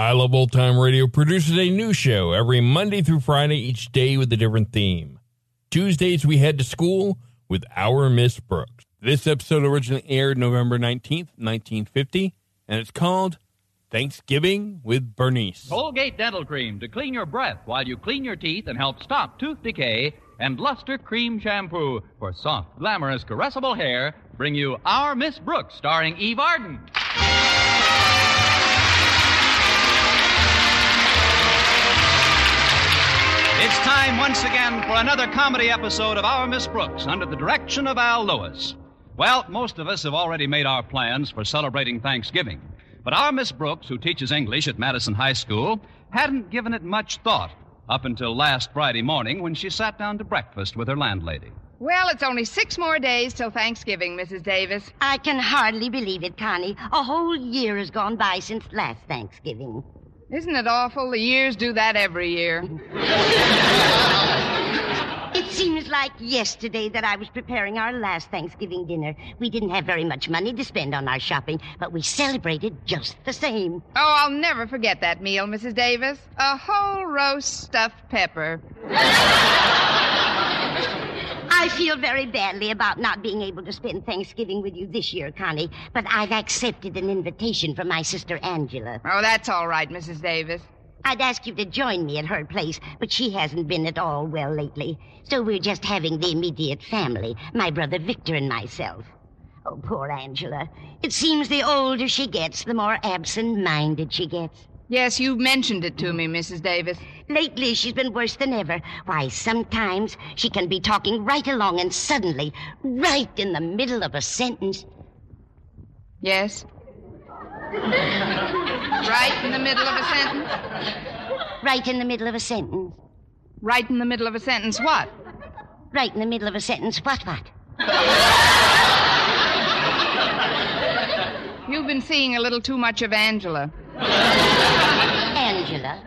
I Love Old Time Radio produces a new show every Monday through Friday, each day with a different theme. Tuesdays, we head to school with Our Miss Brooks. This episode originally aired November 19th, 1950, and it's called Thanksgiving with Bernice. Colgate Dental Cream to clean your breath while you clean your teeth and help stop tooth decay. And Luster Cream Shampoo for soft, glamorous, caressable hair bring you Our Miss Brooks, starring Eve Arden. It's time once again for another comedy episode of Our Miss Brooks under the direction of Al Lewis. Well, most of us have already made our plans for celebrating Thanksgiving. But our Miss Brooks, who teaches English at Madison High School, hadn't given it much thought up until last Friday morning when she sat down to breakfast with her landlady. Well, it's only six more days till Thanksgiving, Mrs. Davis. I can hardly believe it, Connie. A whole year has gone by since last Thanksgiving. Isn't it awful? The years do that every year. It seems like yesterday that I was preparing our last Thanksgiving dinner. We didn't have very much money to spend on our shopping, but we celebrated just the same. Oh, I'll never forget that meal, Mrs. Davis. A whole roast stuffed pepper. I feel very badly about not being able to spend Thanksgiving with you this year, Connie, but I've accepted an invitation from my sister Angela. Oh, that's all right, Mrs. Davis. I'd ask you to join me at her place, but she hasn't been at all well lately. So we're just having the immediate family, my brother Victor and myself. Oh, poor Angela. It seems the older she gets, the more absent minded she gets. Yes, you mentioned it to me, Mrs. Davis. Lately, she's been worse than ever. Why, sometimes she can be talking right along and suddenly, right in the middle of a sentence, Yes? right in the middle of a sentence? right in the middle of a sentence, Right in the middle of a sentence, what? right in the middle of a sentence, what, what? You've been seeing a little too much of Angela. Angela.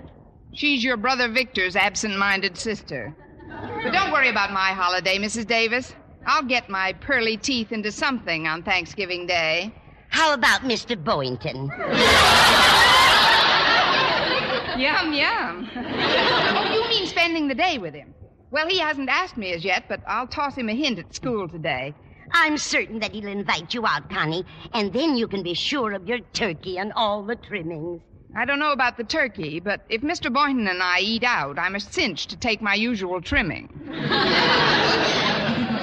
She's your brother Victor's absent minded sister. But don't worry about my holiday, Mrs. Davis. I'll get my pearly teeth into something on Thanksgiving Day. How about Mr. Boynton? Yum, yum. oh, you mean spending the day with him? Well, he hasn't asked me as yet, but I'll toss him a hint at school today. I'm certain that he'll invite you out, Connie, and then you can be sure of your turkey and all the trimmings. I don't know about the turkey, but if Mr. Boynton and I eat out, I'm a cinch to take my usual trimming.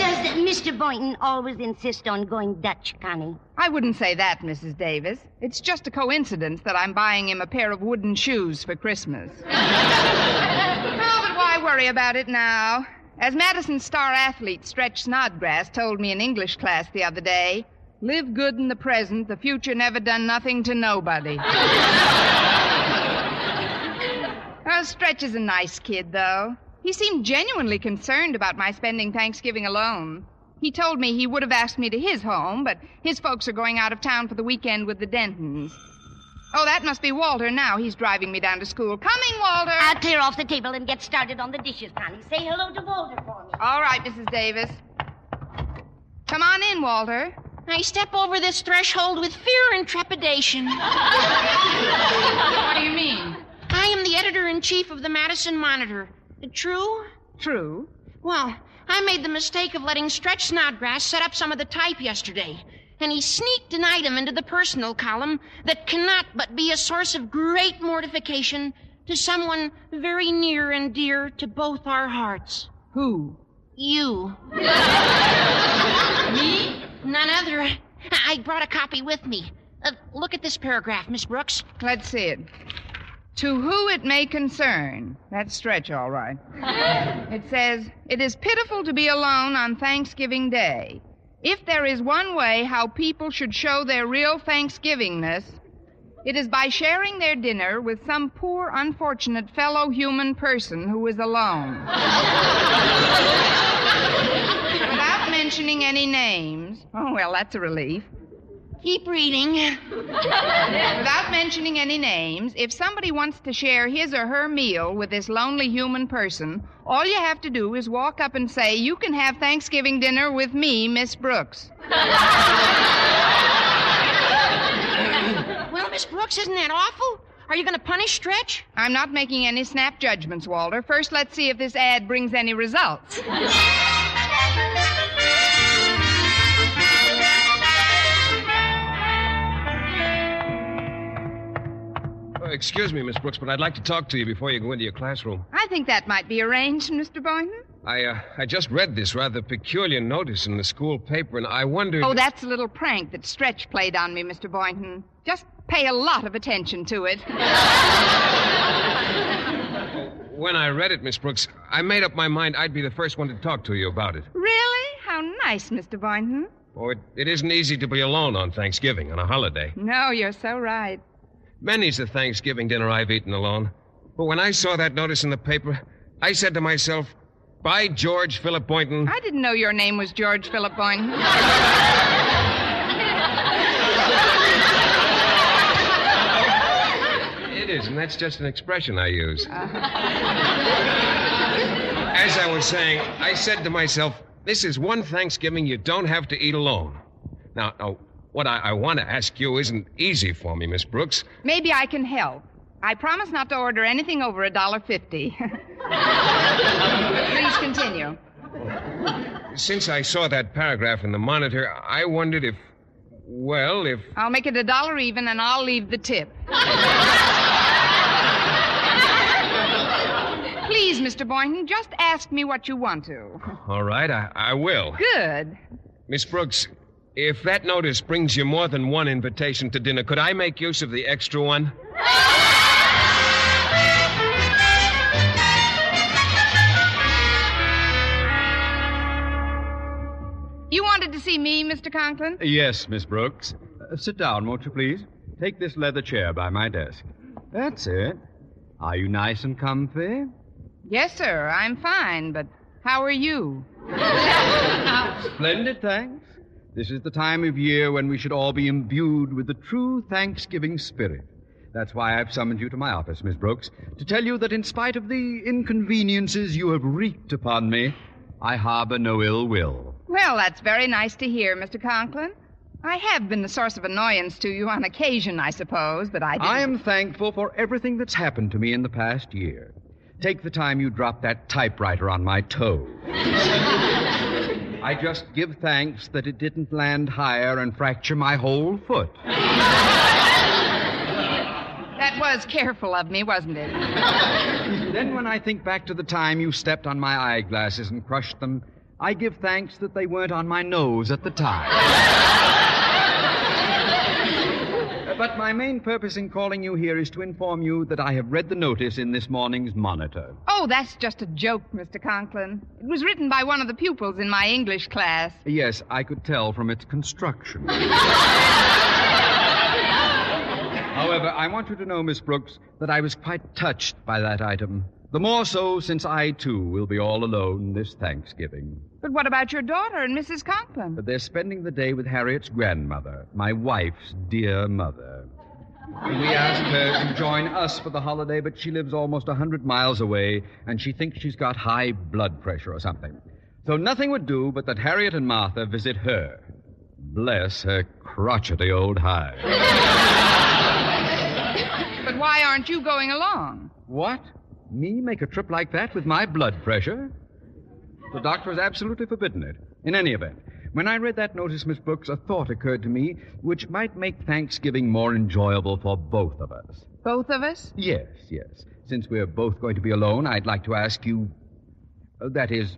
Does Mr. Boynton always insist on going Dutch, Connie? I wouldn't say that, Mrs. Davis. It's just a coincidence that I'm buying him a pair of wooden shoes for Christmas. no, oh, but why worry about it now. As Madison's star athlete Stretch Snodgrass told me in English class the other day, live good in the present, the future never done nothing to nobody. oh, Stretch is a nice kid, though. He seemed genuinely concerned about my spending Thanksgiving alone. He told me he would have asked me to his home, but his folks are going out of town for the weekend with the Dentons. Oh, that must be Walter now. He's driving me down to school. Coming, Walter. I'll clear off the table and get started on the dishes, Connie. Say hello to Walter for me. All right, Mrs. Davis. Come on in, Walter. I step over this threshold with fear and trepidation. What do you mean? I am the editor in chief of the Madison Monitor. True? True. Well, I made the mistake of letting Stretch Snodgrass set up some of the type yesterday. And he sneaked an item into the personal column that cannot but be a source of great mortification to someone very near and dear to both our hearts. Who? You. Me? None other. I brought a copy with me. Uh, look at this paragraph, Miss Brooks. Let's see it. To who it may concern. That's stretch, all right. It says, It is pitiful to be alone on Thanksgiving Day. If there is one way how people should show their real Thanksgivingness, it is by sharing their dinner with some poor, unfortunate fellow human person who is alone. Without mentioning any names. Oh, well, that's a relief. Keep reading. Without mentioning any names, if somebody wants to share his or her meal with this lonely human person, all you have to do is walk up and say, You can have Thanksgiving dinner with me, Miss Brooks. well, Miss Brooks, isn't that awful? Are you going to punish Stretch? I'm not making any snap judgments, Walter. First, let's see if this ad brings any results. Excuse me, Miss Brooks, but I'd like to talk to you before you go into your classroom. I think that might be arranged, Mr. Boynton. I, uh, I just read this rather peculiar notice in the school paper, and I wondered. Oh, that's a little prank that Stretch played on me, Mr. Boynton. Just pay a lot of attention to it. When I read it, Miss Brooks, I made up my mind I'd be the first one to talk to you about it. really? How nice, Mr. Boynton. Oh, it, it isn't easy to be alone on Thanksgiving, on a holiday. No, you're so right. Many's the Thanksgiving dinner I've eaten alone. But when I saw that notice in the paper, I said to myself, by George Philip Boynton. I didn't know your name was George Philip Boynton. It is, and that's just an expression I use. As I was saying, I said to myself, this is one Thanksgiving you don't have to eat alone. Now, now what I, I want to ask you isn't easy for me, Miss Brooks. Maybe I can help. I promise not to order anything over a dollar fifty. Please continue. Since I saw that paragraph in the monitor, I wondered if, well, if. I'll make it a dollar even and I'll leave the tip. Please, Mr. Boynton, just ask me what you want to. All right, I, I will. Good. Miss Brooks, if that notice brings you more than one invitation to dinner, could I make use of the extra one? You wanted to see me, Mr. Conklin? Yes, Miss Brooks. Uh, sit down, won't you, please? Take this leather chair by my desk. That's it. Are you nice and comfy? Yes, sir. I'm fine, but how are you? Splendid, thanks. This is the time of year when we should all be imbued with the true Thanksgiving spirit. That's why I've summoned you to my office, Miss Brooks, to tell you that in spite of the inconveniences you have wreaked upon me, I harbor no ill will. Well, that's very nice to hear, Mr. Conklin. I have been the source of annoyance to you on occasion, I suppose, but I didn't. I am thankful for everything that's happened to me in the past year. Take the time you dropped that typewriter on my toe. I just give thanks that it didn't land higher and fracture my whole foot. That was careful of me, wasn't it? Then, when I think back to the time you stepped on my eyeglasses and crushed them, I give thanks that they weren't on my nose at the time. But my main purpose in calling you here is to inform you that I have read the notice in this morning's monitor. Oh, that's just a joke, Mr. Conklin. It was written by one of the pupils in my English class. Yes, I could tell from its construction. However, I want you to know, Miss Brooks, that I was quite touched by that item. The more so since I, too, will be all alone this Thanksgiving. But what about your daughter and Mrs. Conklin? But they're spending the day with Harriet's grandmother, my wife's dear mother. We asked her to join us for the holiday, but she lives almost a hundred miles away, and she thinks she's got high blood pressure or something. So nothing would do but that Harriet and Martha visit her. Bless her crotchety old hide. But why aren't you going along? What? Me make a trip like that with my blood pressure? The doctor has absolutely forbidden it. In any event, when I read that notice, Miss Brooks, a thought occurred to me which might make Thanksgiving more enjoyable for both of us. Both of us? Yes, yes. Since we're both going to be alone, I'd like to ask you. uh, that is,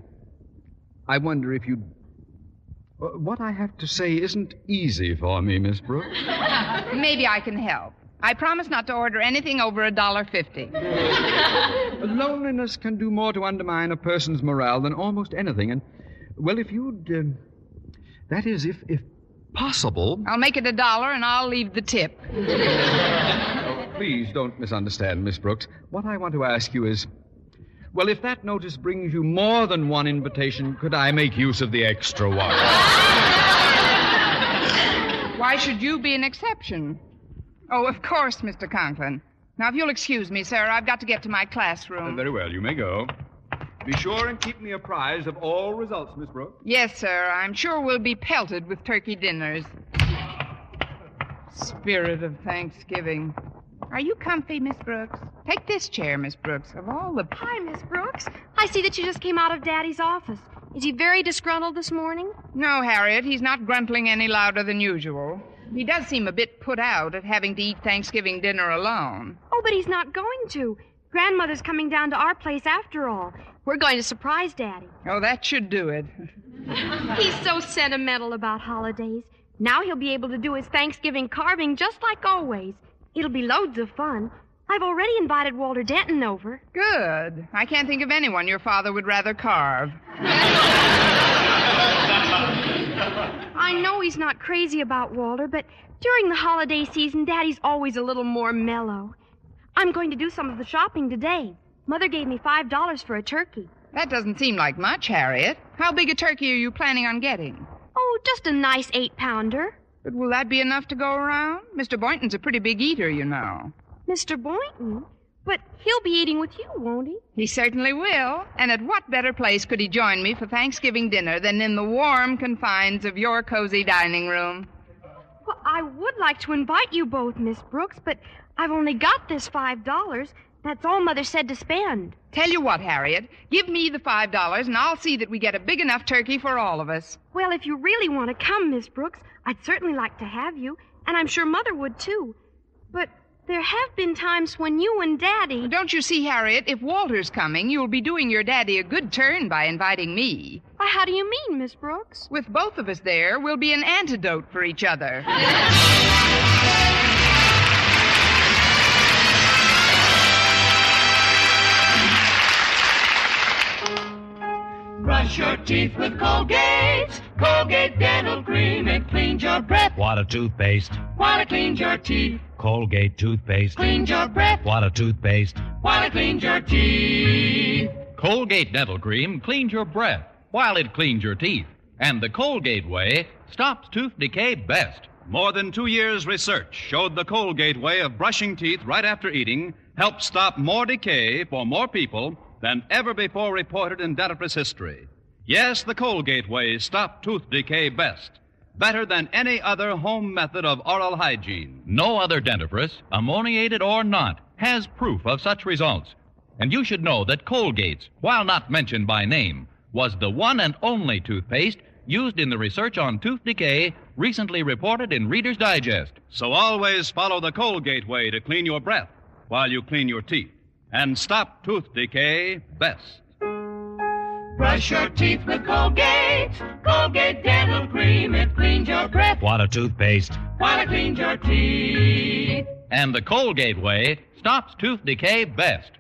I wonder if you'd. Uh, what I have to say isn't easy for me, Miss Brooks. Maybe I can help. I promise not to order anything over a dollar fifty. Loneliness can do more to undermine a person's morale than almost anything, and, well, if you'd. Um, that is, if, if possible. I'll make it a dollar and I'll leave the tip. Oh, please don't misunderstand, Miss Brooks. What I want to ask you is. Well, if that notice brings you more than one invitation, could I make use of the extra one? Why should you be an exception? Oh, of course, Mr. Conklin. Now, if you'll excuse me, sir, I've got to get to my classroom. very well, you may go. Be sure and keep me apprised of all results, Miss Brooks. Yes, sir. I'm sure we'll be pelted with turkey dinners. Spirit of Thanksgiving. Are you comfy, Miss Brooks? Take this chair, Miss Brooks. Of all the. Hi, Miss Brooks. I see that you just came out of Daddy's office. Is he very disgruntled this morning? No, Harriet, he's not gruntling any louder than usual. He does seem a bit put out at having to eat Thanksgiving dinner alone. Oh, but he's not going to. Grandmother's coming down to our place after all. We're going to surprise Daddy. Oh, that should do it. He's so sentimental about holidays. Now he'll be able to do his Thanksgiving carving just like always. It'll be loads of fun. I've already invited Walter Denton over. Good. I can't think of anyone your father would rather carve. I know he's not crazy about Walter, but during the holiday season, Daddy's always a little more mellow. I'm going to do some of the shopping today. Mother gave me five dollars for a turkey. That doesn't seem like much, Harriet. How big a turkey are you planning on getting? Oh, just a nice eight pounder. But will that be enough to go around? Mr. Boynton's a pretty big eater, you know. Mr. Boynton? But he'll be eating with you, won't he? He certainly will. And at what better place could he join me for Thanksgiving dinner than in the warm confines of your cozy dining room? Well, I would like to invite you both, Miss Brooks, but I've only got this five dollars. That's all Mother said to spend. Tell you what, Harriet, give me the five dollars and I'll see that we get a big enough turkey for all of us. Well, if you really want to come, Miss Brooks, I'd certainly like to have you, and I'm sure Mother would too. But there have been times when you and Daddy. Don't you see, Harriet, if Walter's coming, you'll be doing your daddy a good turn by inviting me. Why, how do you mean, Miss Brooks? With both of us there, we'll be an antidote for each other. Brush your teeth with Colgate. Colgate Dental Cream. It cleans your breath. What a toothpaste. While it cleans your teeth. Colgate toothpaste. Cleans your breath. What a toothpaste. While it cleans your teeth. Colgate Dental Cream cleans your breath while it cleans your teeth. And the Colgate way stops tooth decay best. More than two years' research showed the Colgate way of brushing teeth right after eating helps stop more decay for more people than ever before reported in dentifrice history. Yes, the Colgate way stopped tooth decay best. Better than any other home method of oral hygiene. No other dentifrice, ammoniated or not, has proof of such results. And you should know that Colgate's, while not mentioned by name, was the one and only toothpaste used in the research on tooth decay recently reported in Reader's Digest. So always follow the Colgate way to clean your breath while you clean your teeth and stop tooth decay best. Brush your teeth with Colgate. Colgate Dental Cream. It cleans your breath What a toothpaste. while it cleans your teeth. And the Colgate way stops tooth decay best.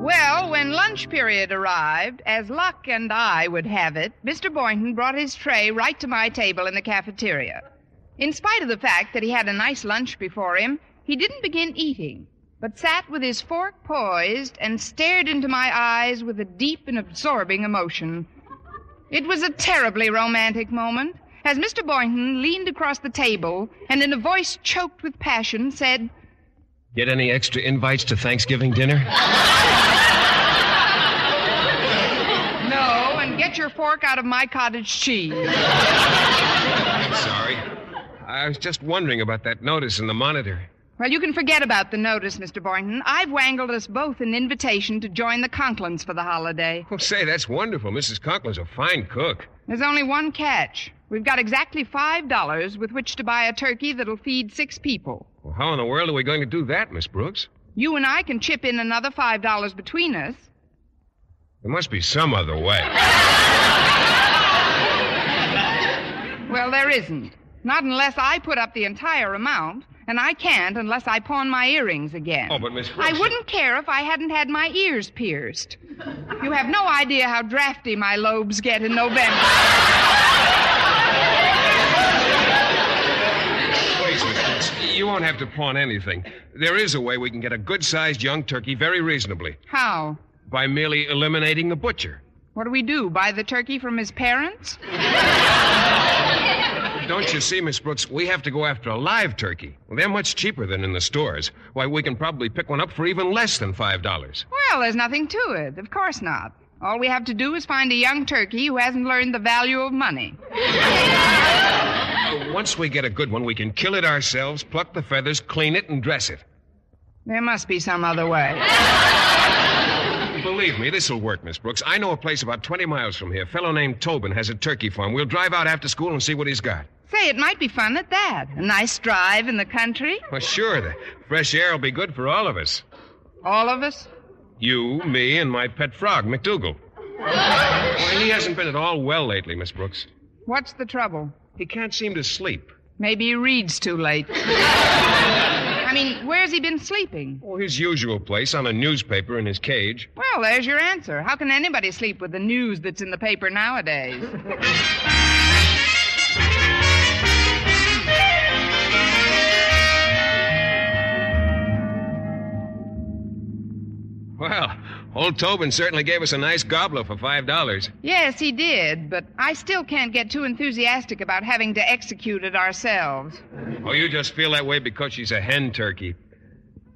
Well, when lunch period arrived, as luck and I would have it, Mr. Boynton brought his tray right to my table in the cafeteria. In spite of the fact that he had a nice lunch before him, he didn't begin eating, but sat with his fork poised and stared into my eyes with a deep and absorbing emotion. It was a terribly romantic moment as Mr. Boynton leaned across the table and in a voice choked with passion said, Get any extra invites to Thanksgiving dinner? No, and get your fork out of my cottage cheese. Sorry. I was just wondering about that notice in the monitor. Well, you can forget about the notice, Mr. Boynton. I've wangled us both an invitation to join the Conklins for the holiday. Oh, say, that's wonderful. Mrs. Conklin's a fine cook. There's only one catch. We've got exactly five dollars with which to buy a turkey that'll feed six people. Well, how in the world are we going to do that, Miss Brooks? You and I can chip in another five dollars between us. There must be some other way. Well, there isn't. Not unless I put up the entire amount, and I can't unless I pawn my earrings again. Oh, but Miss Brooks. I wouldn't care if I hadn't had my ears pierced. You have no idea how drafty my lobes get in November. Please, Miss Brooks, you won't have to pawn anything. There is a way we can get a good sized young turkey very reasonably How? by merely eliminating the butcher. What do we do? Buy the turkey from his parents? Don't you see, Miss Brooks? We have to go after a live turkey. They're much cheaper than in the stores. Why, we can probably pick one up for even less than $5. Well, there's nothing to it. Of course not. All we have to do is find a young turkey who hasn't learned the value of money. Once we get a good one, we can kill it ourselves, pluck the feathers, clean it, and dress it. There must be some other way. Believe me, this'll work, Miss Brooks. I know a place about 20 miles from here. A fellow named Tobin has a turkey farm. We'll drive out after school and see what he's got. Say, it might be fun at that. A nice drive in the country. Well, sure, the fresh air will be good for all of us. All of us? You, me, and my pet frog, McDougal. well, he hasn't been at all well lately, Miss Brooks. What's the trouble? He can't seem to sleep. Maybe he reads too late. I mean, where's he been sleeping? Oh, his usual place on a newspaper in his cage. Well, there's your answer. How can anybody sleep with the news that's in the paper nowadays? old Tobin certainly gave us a nice gobbler for five dollars. yes, he did, but I still can't get too enthusiastic about having to execute it ourselves. Oh, you just feel that way because she's a hen turkey.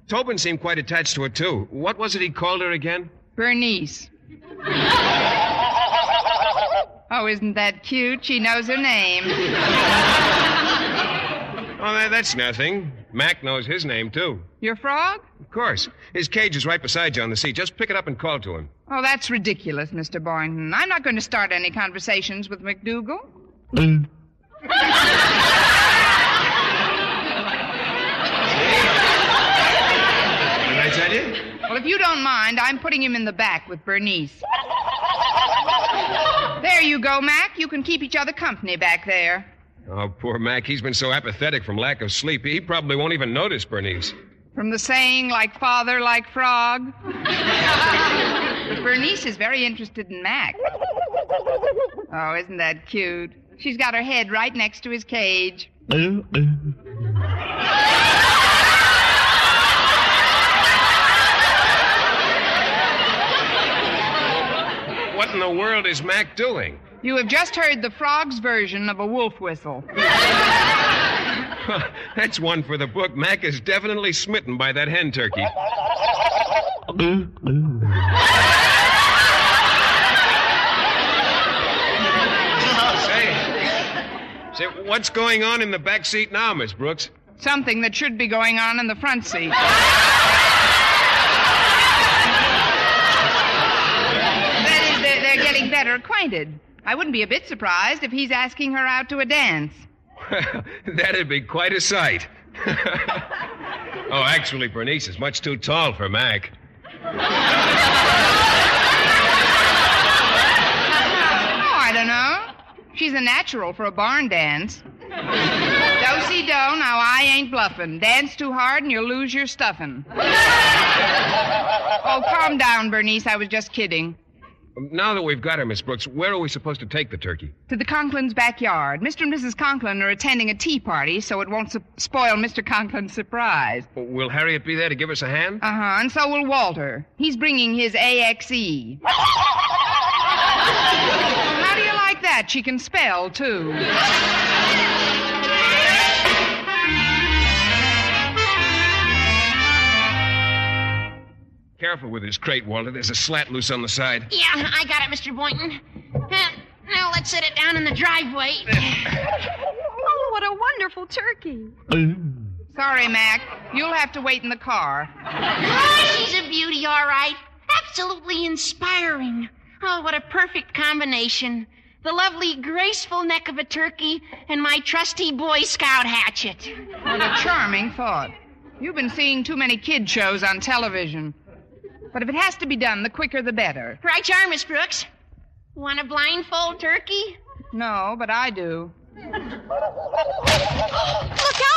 Tobin seemed quite attached to her, too. What was it he called her again? Bernice. Oh, isn't that cute? She knows her name. Oh, that's nothing. Mac knows his name, too. Your frog? Of course. His cage is right beside you on the seat. Just pick it up and call to him. Oh, that's ridiculous, Mr. Boynton. I'm not going to start any conversations with McDougal. Did I tell you? Well, if you don't mind, I'm putting him in the back with Bernice. There you go, Mac. You can keep each other company back there. Oh, poor Mac. He's been so apathetic from lack of sleep, he probably won't even notice Bernice. From the saying, like father, like frog. but Bernice is very interested in Mac. Oh, isn't that cute? She's got her head right next to his cage. What in the world is Mac doing? You have just heard the frog's version of a wolf whistle. That's one for the book. Mac is definitely smitten by that hen turkey. say, say, what's going on in the back seat now, Miss Brooks? Something that should be going on in the front seat. that is, they're, they're getting better acquainted. I wouldn't be a bit surprised if he's asking her out to a dance. That'd be quite a sight. Oh, actually, Bernice is much too tall for Mac. Oh, I don't know. She's a natural for a barn dance. Do-si do, now I ain't bluffing. Dance too hard and you'll lose your stuffing. Oh, calm down, Bernice. I was just kidding. Now that we've got her, Miss Brooks, where are we supposed to take the turkey? To the Conklin's backyard. Mr. and Mrs. Conklin are attending a tea party, so it won't su- spoil Mr. Conklin's surprise. Will Harriet be there to give us a hand? Uh huh, and so will Walter. He's bringing his AXE. Well, how do you like that? She can spell, too. Careful with this crate, Walter. There's a slat loose on the side. Yeah, I got it, Mr. Boynton. Uh, now let's set it down in the driveway. Oh, what a wonderful turkey. Sorry, Mac. You'll have to wait in the car. Oh, she's a beauty, all right. Absolutely inspiring. Oh, what a perfect combination. The lovely, graceful neck of a turkey and my trusty Boy Scout hatchet. What a charming thought. You've been seeing too many kid shows on television. But if it has to be done, the quicker the better. Right you are, Miss Brooks. Want a blindfold turkey? No, but I do. Look out,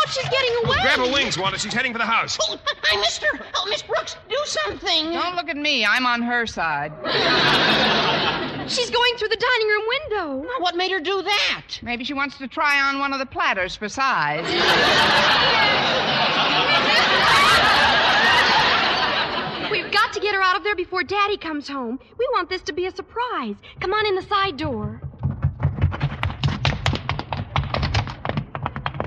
she's getting away. Grab her wings, Wanda. She's heading for the house. Oh, I missed her. Oh, Miss Brooks, do something. Don't look at me. I'm on her side. She's going through the dining room window. Now, What made her do that? Maybe she wants to try on one of the platters for size. We've got to get her out of there before Daddy comes home. We want this to be a surprise. Come on in the side door.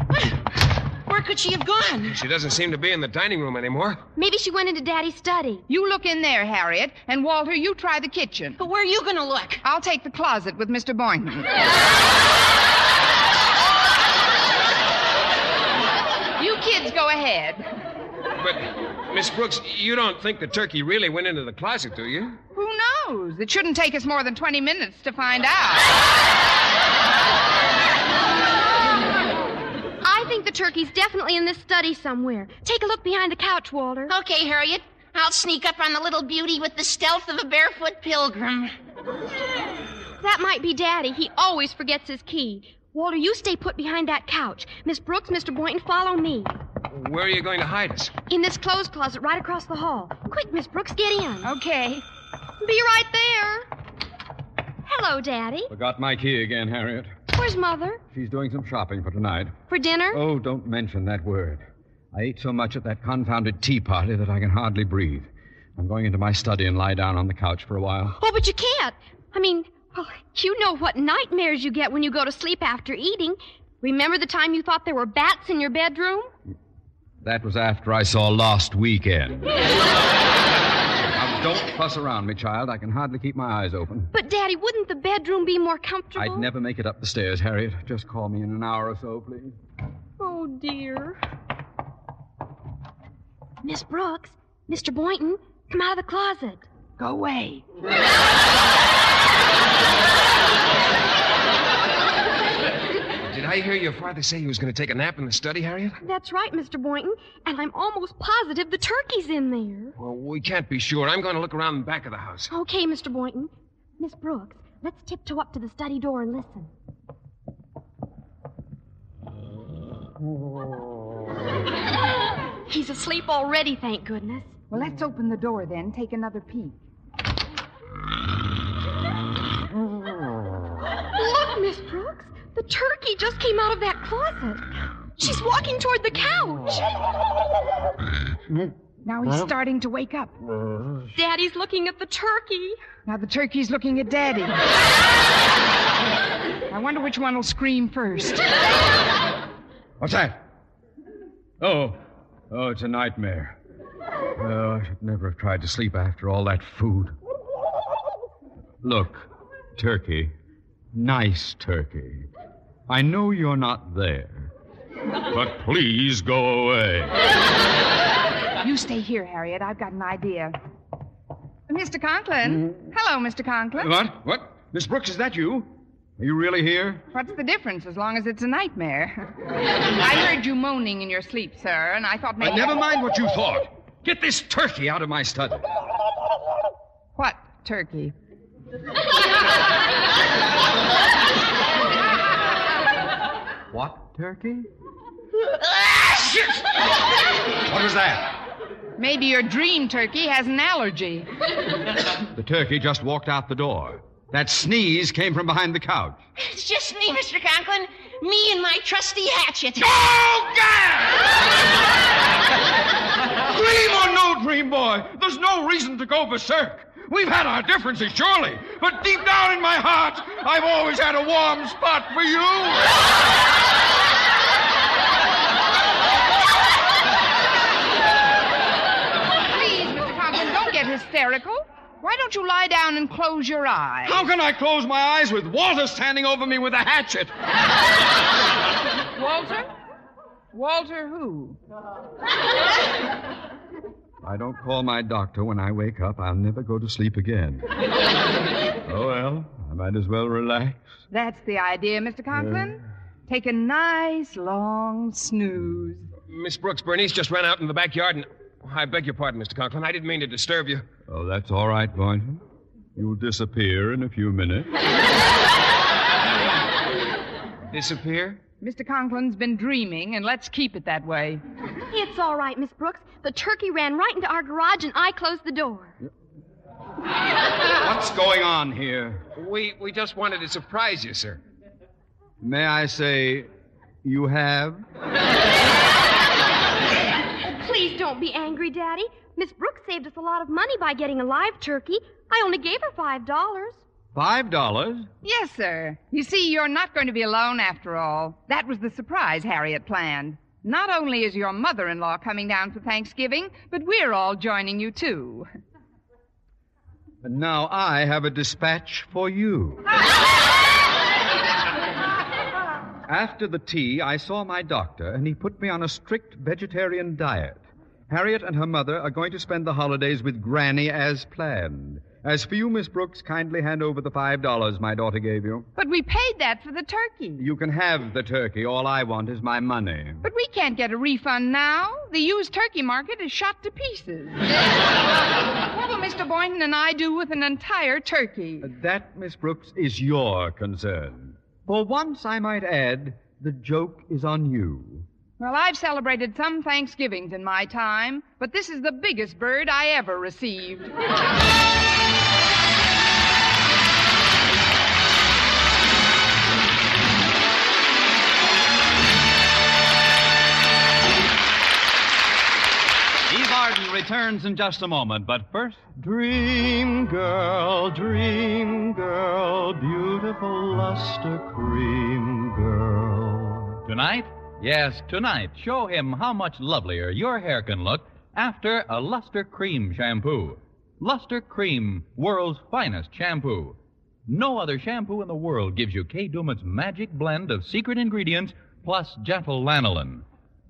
Where could she have gone? She doesn't seem to be in the dining room anymore. Maybe she went into Daddy's study. You look in there, Harriet, and Walter, you try the kitchen. But where are you going to look? I'll take the closet with Mr. Boynton. you kids go ahead. But, Miss Brooks, you don't think the turkey really went into the closet, do you? Who knows? It shouldn't take us more than 20 minutes to find out. I think the turkey's definitely in this study somewhere. Take a look behind the couch, Walter. Okay, Harriet. I'll sneak up on the little beauty with the stealth of a barefoot pilgrim. That might be Daddy. He always forgets his key. Walter, you stay put behind that couch. Miss Brooks, Mr. Boynton, follow me. Where are you going to hide us? In this clothes closet right across the hall. Quick, Miss Brooks, get in. Okay. Be right there. Hello, Daddy. Forgot my key again, Harriet. Where's Mother? She's doing some shopping for tonight. For dinner? Oh, don't mention that word. I ate so much at that confounded tea party that I can hardly breathe. I'm going into my study and lie down on the couch for a while. Oh, but you can't. I mean, well, you know what nightmares you get when you go to sleep after eating. Remember the time you thought there were bats in your bedroom? That was after I saw Lost Weekend. now, don't fuss around me, child. I can hardly keep my eyes open. But, Daddy, wouldn't the bedroom be more comfortable? I'd never make it up the stairs, Harriet. Just call me in an hour or so, please. Oh, dear. Miss Brooks, Mr. Boynton, come out of the closet. Go away. I hear your father say he was going to take a nap in the study, Harriet? That's right, Mr. Boynton. And I'm almost positive the turkey's in there. Well, we can't be sure. I'm going to look around the back of the house. Okay, Mr. Boynton. Miss Brooks, let's tiptoe up to the study door and listen. He's asleep already, thank goodness. Well, let's open the door then. Take another peek. Look, Miss Brooks. The turkey just came out of that closet. She's walking toward the couch. Now he's starting to wake up. Daddy's looking at the turkey. Now the turkey's looking at Daddy. I wonder which one will scream first. What's that? Oh. Oh, it's a nightmare. Oh, I should never have tried to sleep after all that food. Look, turkey. Nice turkey. I know you're not there. But please go away. You stay here, Harriet. I've got an idea. Mr. Conklin. Mm-hmm. Hello, Mr. Conklin. What? What? Miss Brooks, is that you? Are you really here? What's the difference as long as it's a nightmare? I heard you moaning in your sleep, sir, and I thought maybe. But never mind what you thought. Get this turkey out of my study. What turkey? What turkey? What was that? Maybe your dream turkey has an allergy. The turkey just walked out the door. That sneeze came from behind the couch. It's just me, Mr. Conklin. Me and my trusty hatchet. Oh, god! Dream or no dream, boy, there's no reason to go berserk. We've had our differences, surely, but deep down in my heart, I've always had a warm spot for you. Please, Mr. Conklin, don't get hysterical. Why don't you lie down and close your eyes? How can I close my eyes with Walter standing over me with a hatchet? Walter? Walter who? I don't call my doctor when I wake up. I'll never go to sleep again. oh, well, I might as well relax. That's the idea, Mr. Conklin. Take a nice long snooze. Miss Brooks, Bernice just ran out in the backyard and. I beg your pardon, Mr. Conklin. I didn't mean to disturb you. Oh, that's all right, Boynton. You'll disappear in a few minutes. Disappear? Mr. Conklin's been dreaming, and let's keep it that way. It's all right, Miss Brooks. The turkey ran right into our garage and I closed the door. What's going on here? We we just wanted to surprise you, sir. May I say, you have? Please don't be angry, Daddy. Miss Brooks saved us a lot of money by getting a live turkey. I only gave her five dollars. Five dollars? Yes, sir. You see, you're not going to be alone after all. That was the surprise Harriet planned. Not only is your mother in law coming down for Thanksgiving, but we're all joining you, too. And now I have a dispatch for you. After the tea, I saw my doctor, and he put me on a strict vegetarian diet. Harriet and her mother are going to spend the holidays with Granny as planned. As for you, Miss Brooks, kindly hand over the five dollars my daughter gave you. But we paid that for the turkey. You can have the turkey. All I want is my money. But we can't get a refund now. The used turkey market is shot to pieces. what will Mr. Boynton and I do with an entire turkey? Uh, that, Miss Brooks, is your concern. For once, I might add, the joke is on you. Well, I've celebrated some Thanksgivings in my time, but this is the biggest bird I ever received. returns in just a moment, but first. Dream girl, dream girl, beautiful luster cream girl. Tonight? Yes, tonight, show him how much lovelier your hair can look after a Luster Cream shampoo. Luster Cream, world's finest shampoo. No other shampoo in the world gives you Kay Daumit's magic blend of secret ingredients plus gentle lanolin.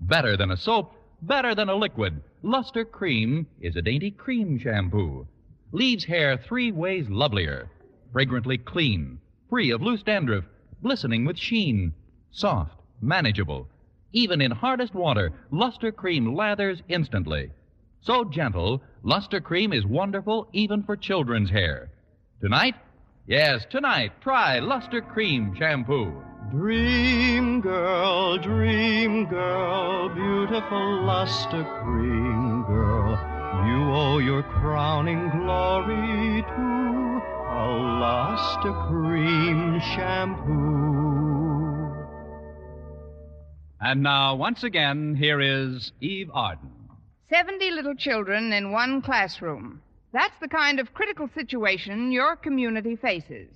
Better than a soap, better than a liquid. Luster Cream is a dainty cream shampoo. Leaves hair three ways lovelier. Fragrantly clean, free of loose dandruff, glistening with sheen, soft, manageable. Even in hardest water, Luster Cream lathers instantly. So gentle, Luster Cream is wonderful even for children's hair. Tonight? Yes, tonight, try Luster Cream shampoo. Dream girl, dream girl, beautiful luster cream girl. You owe your crowning glory to a luster cream shampoo. And now, once again, here is Eve Arden. Seventy little children in one classroom. That's the kind of critical situation your community faces.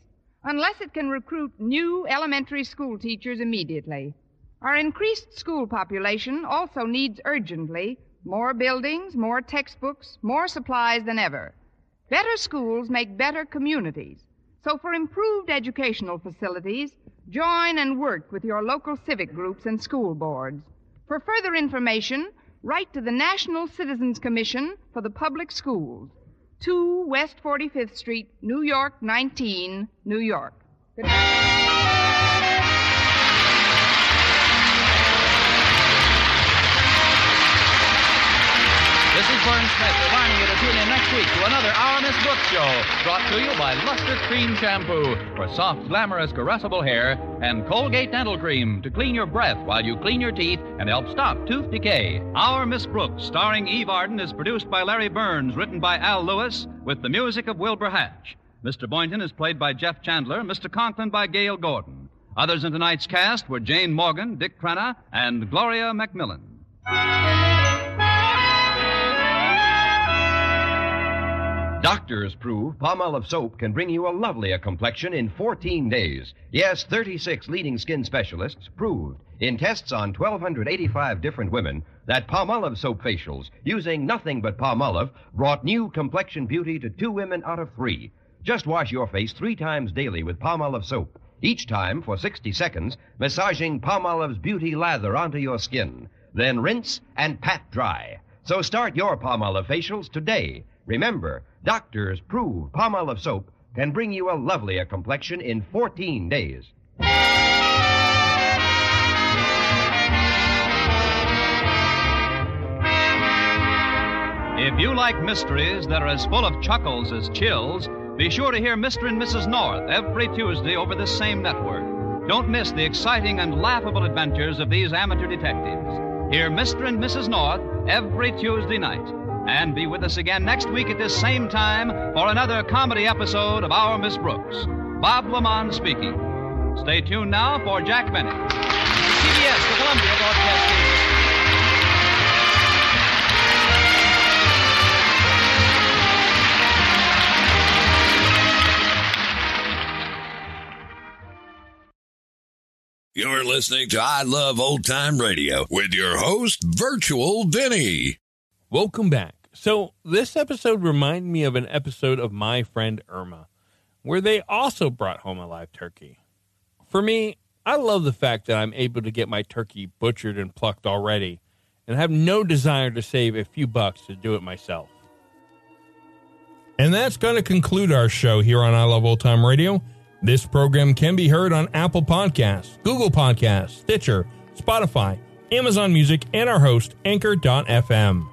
Unless it can recruit new elementary school teachers immediately. Our increased school population also needs urgently more buildings, more textbooks, more supplies than ever. Better schools make better communities. So for improved educational facilities, join and work with your local civic groups and school boards. For further information, write to the National Citizens Commission for the Public Schools, 2 West 45th Street, New York 19, New York. This is Vern Smith reminding you to tune in next week to another Our Miss Brooks show, brought to you by Luster Cream Shampoo for soft, glamorous, caressable hair, and Colgate Dental Cream to clean your breath while you clean your teeth and help stop tooth decay. Our Miss Brooks, starring Eve Arden, is produced by Larry Berns, written by Al Lewis, with the music of Wilbur Hatch. Mr. Boynton is played by Jeff Chandler, Mr. Conklin by Gale Gordon. Others in tonight's cast were Jane Morgan, Dick Crenna, and Gloria McMillan. Doctors prove Palmolive soap can bring you a lovelier complexion in 14 days. Yes, 36 leading skin specialists proved in tests on 1,285 different women that Palmolive soap facials using nothing but Palmolive brought new complexion beauty to two women out of three. Just wash your face three times daily with Palmolive soap, each time for 60 seconds, massaging Palmolive's beauty lather onto your skin. Then rinse and pat dry. So start your Palmolive facials today. Remember, doctors prove Palmolive soap can bring you a lovelier complexion in 14 days. If you like mysteries that are as full of chuckles as chills, be sure to hear Mr. and Mrs. North every Tuesday over this same network. Don't miss the exciting and laughable adventures of these amateur detectives. Hear Mr. and Mrs. North every Tuesday night. And be with us again next week at this same time for another comedy episode of Our Miss Brooks. Bob LeMond speaking. Stay tuned now for Jack Benny. CBS, the Columbia Broadcasting System. You're listening to I Love Old Time Radio with your host, Virtual Vinny. Welcome back. So, this episode reminded me of an episode of My Friend Irma, where they also brought home a live turkey. For me, I love the fact that I'm able to get my turkey butchered and plucked already, and have no desire to save a few bucks to do it myself. And that's going to conclude our show here on I Love Old Time Radio. This program can be heard on Apple Podcasts, Google Podcasts, Stitcher, Spotify, Amazon Music, and our host, Anchor.fm.